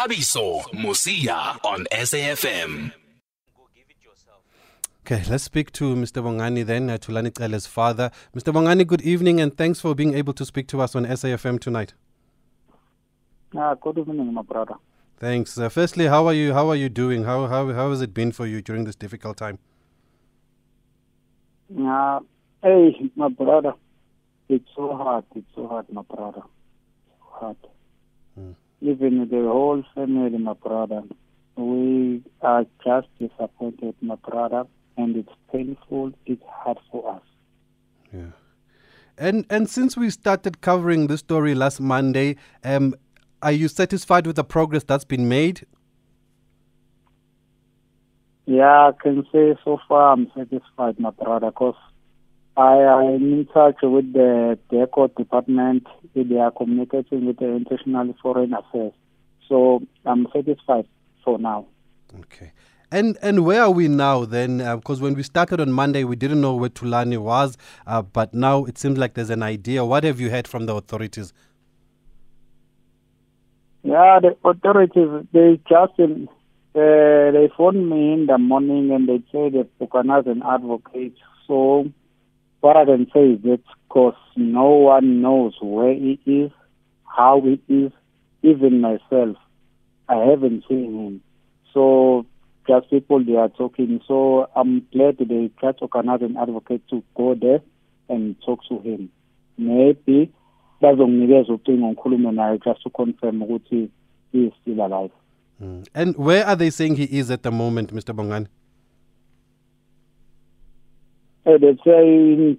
Thabiso Mosia on SAFM. Okay, let's speak to Mr. Bongani then, uh, Thulani Cele's father. Mr. Bongani, good evening and thanks for being able to speak to us on SAFM tonight. Ah, good evening, my brother. Thanks. Uh, firstly, how are you? How are you doing? How how how has it been for you during this difficult time? Ah, hey, my brother. It's so hard. It's so hard, my brother. So hard. Hmm. Even the whole family, my brother. We are just disappointed, my brother, and it's painful. It's hard for us. Yeah. And and since we started covering this story last Monday, um, are you satisfied with the progress that's been made? Yeah, I can say so far I'm satisfied, my brother, because I am in touch with the DIRCO department. They are communicating with the International Foreign Affairs. So I'm satisfied for now. Okay. And and where are we now then? Because when we started on Monday, we didn't know where Thulani was, uh, but now it seems like there's an idea. What have you heard from the authorities? Yeah, the authorities, they just, uh, they phoned me in the morning and they say they Buchanan's an advocate. So what I can say is that because no one knows where he is, how he is, even myself, I haven't seen him. So just people they are talking. So I'm glad they try to organize an advocate to go there and talk to him. Maybe bazonginikeza ucingo ngikhulume just to confirm ukuthi he is still alive. Mm. And where are they saying he is at the moment, Mr. Bongani? Uh, they say in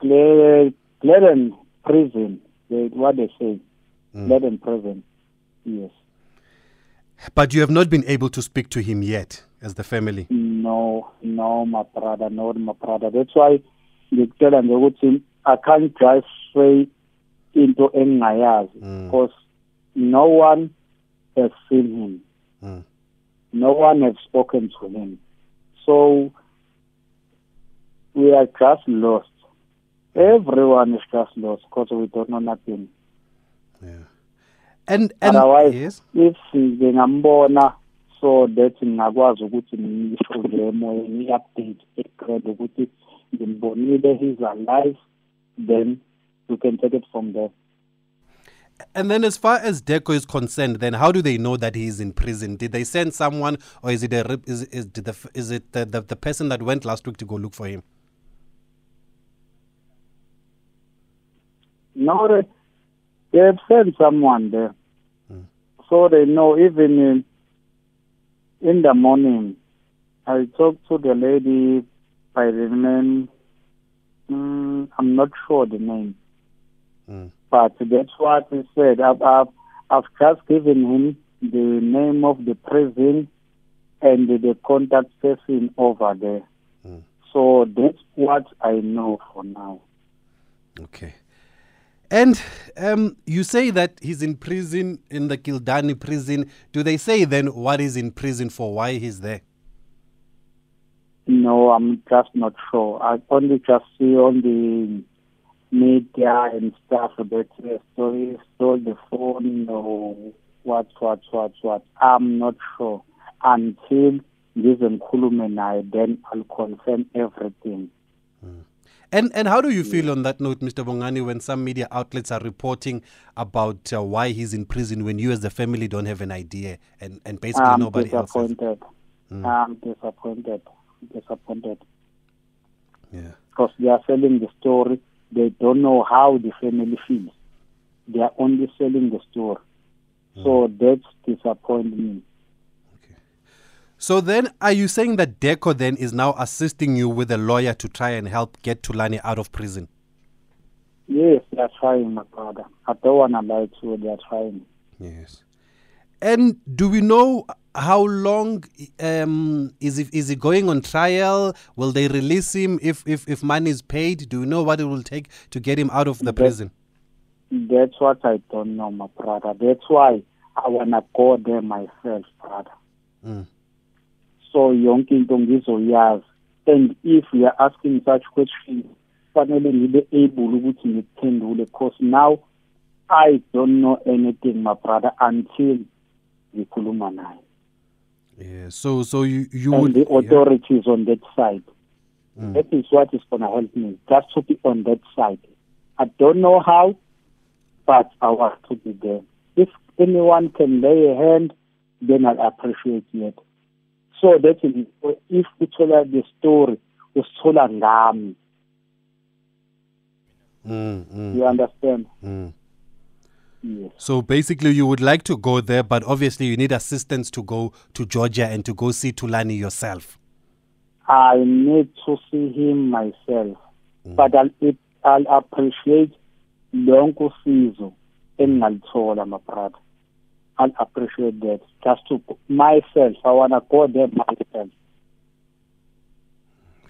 Gle- Gldani prison, they, what they say, Mm. Gldani prison, yes. But you have not been able to speak to him yet, as the family. No, no, my brother, no, my brother. That's why ngikutshela nje ukuthi I can't drive straight into engingayazi Mm. because no one has seen him. Mm. No one has spoken to him. So we are just lost. Everyone is just lost because we don't know nothing. Yeah. And and Otherwise, yes. if ngingambona so that ngingakwazi ukuthi ngisho nje emoyeni i-update egrade ukuthi ngimbonile he's alive then we can take it from there. And then, as far as Dirco is concerned, then how do they know that he is in prison? Did they send someone, or is it a is is did the is it the, the the person that went last week to go look for him? No, they, they have sent someone there. Mm. So they know even in, in the morning, I talked to the lady by the name, mm, I'm not sure the name, Mm. but that's what he said. I've, I've, I've just given him the name of the prison and the, the contact person over there. Mm. So that's what I know for now. Okay. And um, you say that he's in prison in the Gldani prison. Do they say then what he's in prison for? Why he's there? No, I'm just not sure. I only just see on the media and stuff about the story, stole the phone or what, what, what, what. I'm not sure until ngize naye then I'll confirm everything. And and how do you feel on that note, Mr. Bongani, when some media outlets are reporting about uh, why he's in prison when you as the family don't have an idea and, and basically I'm nobody else has? disappointed. I'm disappointed. Disappointed. Yeah. because they are selling the story. They don't know how the family feels. They are only selling the story. So that's disappointing. So then, are you saying that Dirco then is now assisting you with a lawyer to try and help get Thulani out of prison? Yes, they are trying, my brother. I don't want to lie to you. They are trying. Yes. And do we know how long um, is it, is he going on trial? Will they release him if, if, if money is paid? Do we know what it will take to get him out of the That- prison? That's what I don't know, my brother. That's why I want to go there myself, brother. Mm. So yonke into ngizoyazi. And if we are asking such questions, fanele ngibe able ukuthi ngiphendule because now I don't know anything, my brother, until ngikhuluma naye Yeah. So so you you and would the yeah. authorities on that side. Mm. That is what is going to help me, just to be on that side. I don't know how, but I want to be there. If anyone can lay a hand, then I'll appreciate it. So that is, if uthola the story, usithola ngami. Mm, mm, You understand? mm. Yes. So basically, you would like to go there, but obviously, you need assistance to go to Georgia and to go see Thulani yourself. I need to see him myself. But I'll, it, I'll appreciate lonke usizo engingalithola my brother. I'll appreciate that. Just to myself, I wanna go there myself.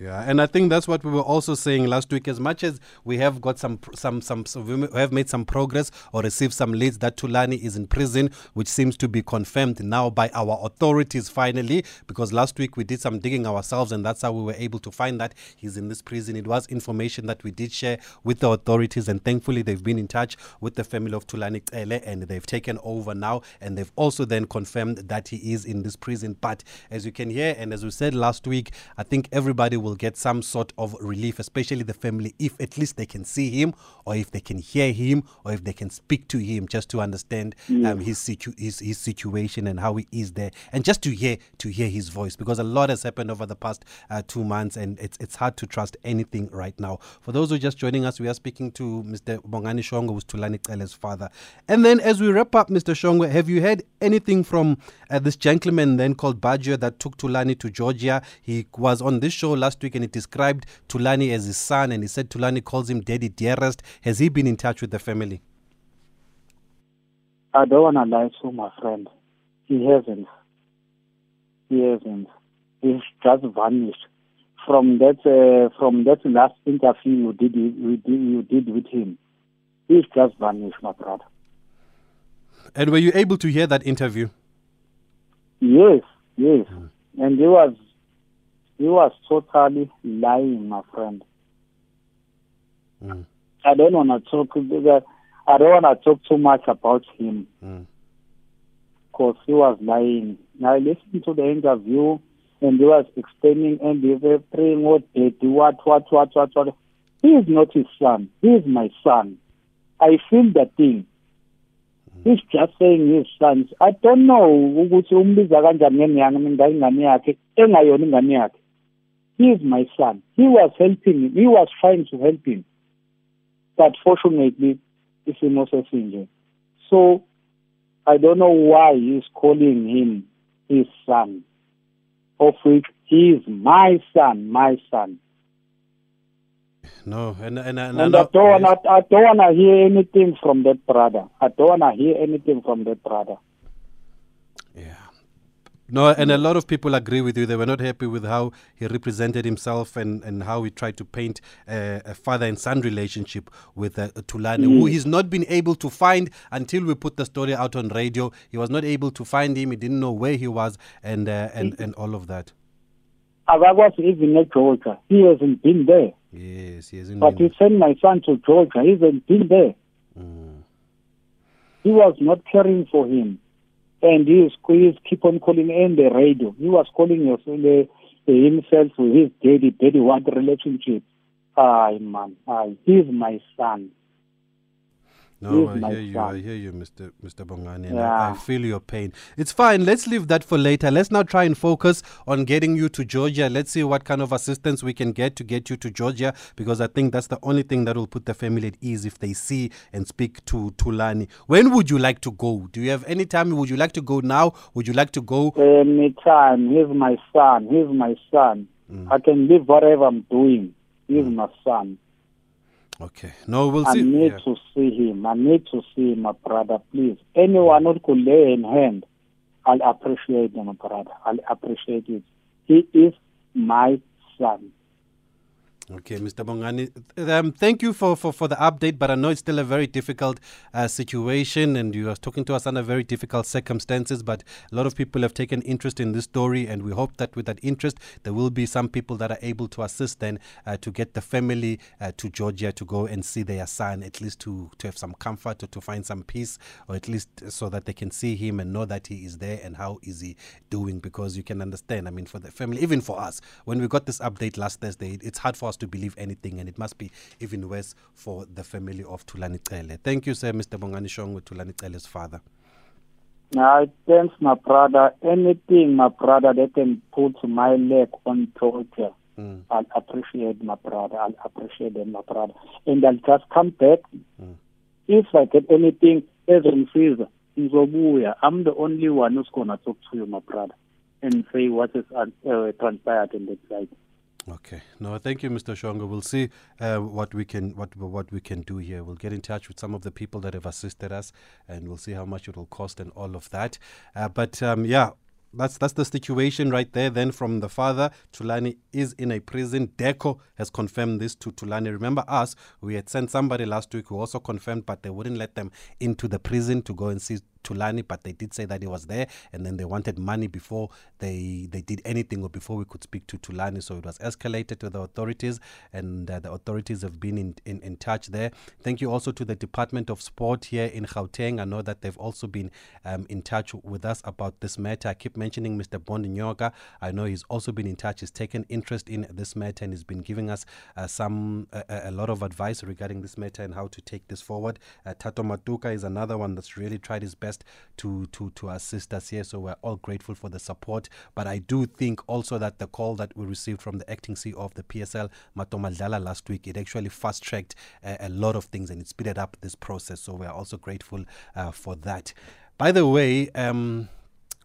Yeah, and I think that's what we were also saying last week. As much as we have got some, some, some, some we have made some progress or received some leads that Thulani is in prison, which seems to be confirmed now by our authorities finally. Because last week we did some digging ourselves, and that's how we were able to find that he's in this prison. It was information that we did share with the authorities, and thankfully they've been in touch with the family of Thulani Cele, and they've taken over now, and they've also then confirmed that he is in this prison. But as you can hear, and as we said last week, I think everybody will get some sort of relief, especially the family, if at least they can see him, or if they can hear him, or if they can speak to him, just to understand um, his, situ- his his situation and how he is there, and just to hear to hear his voice, because a lot has happened over the past uh, two months, and it's it's hard to trust anything right now. For those who are just joining us, we are speaking to Mr. Bongani Shongo, who's Thulani Cele's father. And then, as we wrap up, Mr. Shongo, have you heard anything from uh, this gentleman then called Bajo that took Thulani to Georgia? He was on this show last week and he described Thulani as his son, and he said Thulani calls him Daddy Dearest. Has he been in touch with the family? I don't wanna lie to my friend. He hasn't. He hasn't. He's just vanished. From that uh, from that last interview you did you did you did with him. He's just vanished, my brother. And were you able to hear that interview? Yes, yes. And he was he was totally lying, my friend. Mm. I don't wanna talk I don't wanna talk too much about him Mm. because he was lying. Now I listened to the interview and he was explaining and they were praying what do, what, what, what, what, what. He is not his son. He is my son. I feel that thing. He's just saying his son. I don't know ukuthi umbiza kanjani ngenyanga ngayingane yakhe engayona ingane yakhe. He is my son. He was helping him. He was trying to help him. But fortunately, isimo sesinje. So I don't know why he's calling him his son, of which he is my son, my son. No, and and, and, And I don't wanna, I don't wanna hear anything from that brother. I don't wanna hear anything from that brother. Yeah. No, and a lot of people agree with you. They were not happy with how he represented himself and, and how he tried to paint uh, a father and son relationship with uh, Thulani, who he's not been able to find until we put the story out on radio. He was not able to find him. He didn't know where he was, and uh, and and all of that. Akakwazi even at Georgia. He hasn't been there. Yes, he hasn't But he sent my son to Georgia. He hasn't been there. Mm. He was not caring for him. And he is keep on calling in the radio. He was calling uh, himself with his daddy, daddy what relationship. Ay man, ay, he's my son. No, I hear you. I hear you, Mr. Mr. Bongani, Yeah. I feel your pain. It's fine. Let's leave that for later. Let's now try and focus on getting you to Georgia. Let's see what kind of assistance we can get to get you to Georgia, because I think that's the only thing that will put the family at ease if they see and speak to Thulani. When would you like to go? Do you have any time? Would you like to go now? Would you like to go? Any time. he's my son. He's my son. Mm. I can live whatever I'm doing. He's mm. my son. Okay. No, we'll I see. need Yeah. to see him. I need to see him, my brother. Please, anyone who could lay in hand, I'll appreciate him, my brother. I'll appreciate it. He is my son. Okay, Mr. Bongani, um, thank you for, for, for the update, but I know it's still a very difficult uh, situation and you are talking to us under very difficult circumstances. But a lot of people have taken interest in this story, and we hope that with that interest, there will be some people that are able to assist then uh, to get the family uh, to Georgia to go and see their son, at least to, to have some comfort or to find some peace, or at least so that they can see him and know that he is there and how is he doing. Because you can understand, I mean, for the family, even for us, when we got this update last Thursday, it's hard for us to believe anything, and it must be even worse for the family of Thulani Cele. Thank you, sir, Mr. Bongani Shongwe, Thulani Cele's father. Now, thanks, my brother. Anything, my brother, that can put my leg on torture. Mm. I'll appreciate my brother. I'll appreciate them, my brother. And I'll just come back. Mm. If I get anything as in Caesar, I'm the only one who's going to talk to you, my brother, and say what is uh, transpired in that side. Okay. No, thank you, Mr. Shongo. We'll see uh, what we can what what we can do here. We'll get in touch with some of the people that have assisted us, and we'll see how much it will cost and all of that. Uh, but um, yeah, that's that's the situation right there. Then from the father, Thulani is in a prison. Dirco has confirmed this to Thulani. Remember us? We had sent somebody last week who also confirmed, but they wouldn't let them into the prison to go and see Thulani, but they did say that he was there, and then they wanted money before they they did anything or before we could speak to Thulani. So it was escalated to the authorities, and uh, the authorities have been in, in, in touch there. Thank you also to the Department of Sport here in Gauteng. I know that they've also been um, in touch with us about this matter. I keep mentioning Mr. Bond Nyoga. I know he's also been in touch. He's taken interest in this matter and he's been giving us uh, some uh, a lot of advice regarding this matter and how to take this forward. Uh, Tato Matuka is another one that's really tried his best best to, to, to assist us here. So we're all grateful for the support. But I do think also that the call that we received from the acting CEO of the PSL, Mato Madlala, last week, it actually fast tracked a lot of things and it speeded up this process. So we're also grateful uh, for that. By the way, um,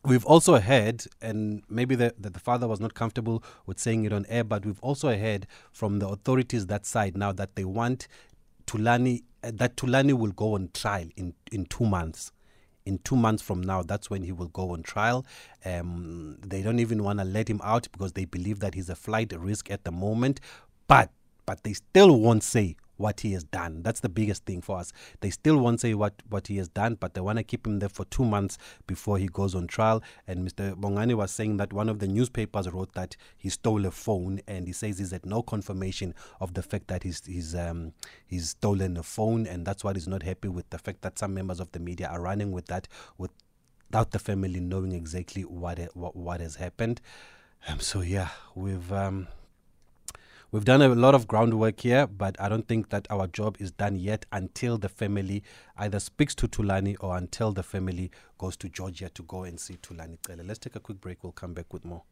We've also heard, and maybe the, the, the, father was not comfortable with saying it on air, but we've also heard from the authorities that side now that they want Thulani, uh, that Thulani will go on trial in, in two months in two months from now, that's when he will go on trial. Um, they don't even want to let him out because they believe that he's a flight risk at the moment. But but they still won't say what he has done. That's the biggest thing for us. They still won't say what, what he has done, but they want to keep him there for two months before he goes on trial. And Mr. Bongani was saying that one of the newspapers wrote that he stole a phone, and he says he's had no confirmation of the fact that he's he's um, he's stolen a phone, and that's why he's not happy with the fact that some members of the media are running with that without the family knowing exactly what what, what has happened. Um, so yeah, we've. Um, We've done a lot of groundwork here, but I don't think that our job is done yet until the family either speaks to Thulani or until the family goes to Georgia to go and see Thulani. Let's take a quick break. We'll come back with more.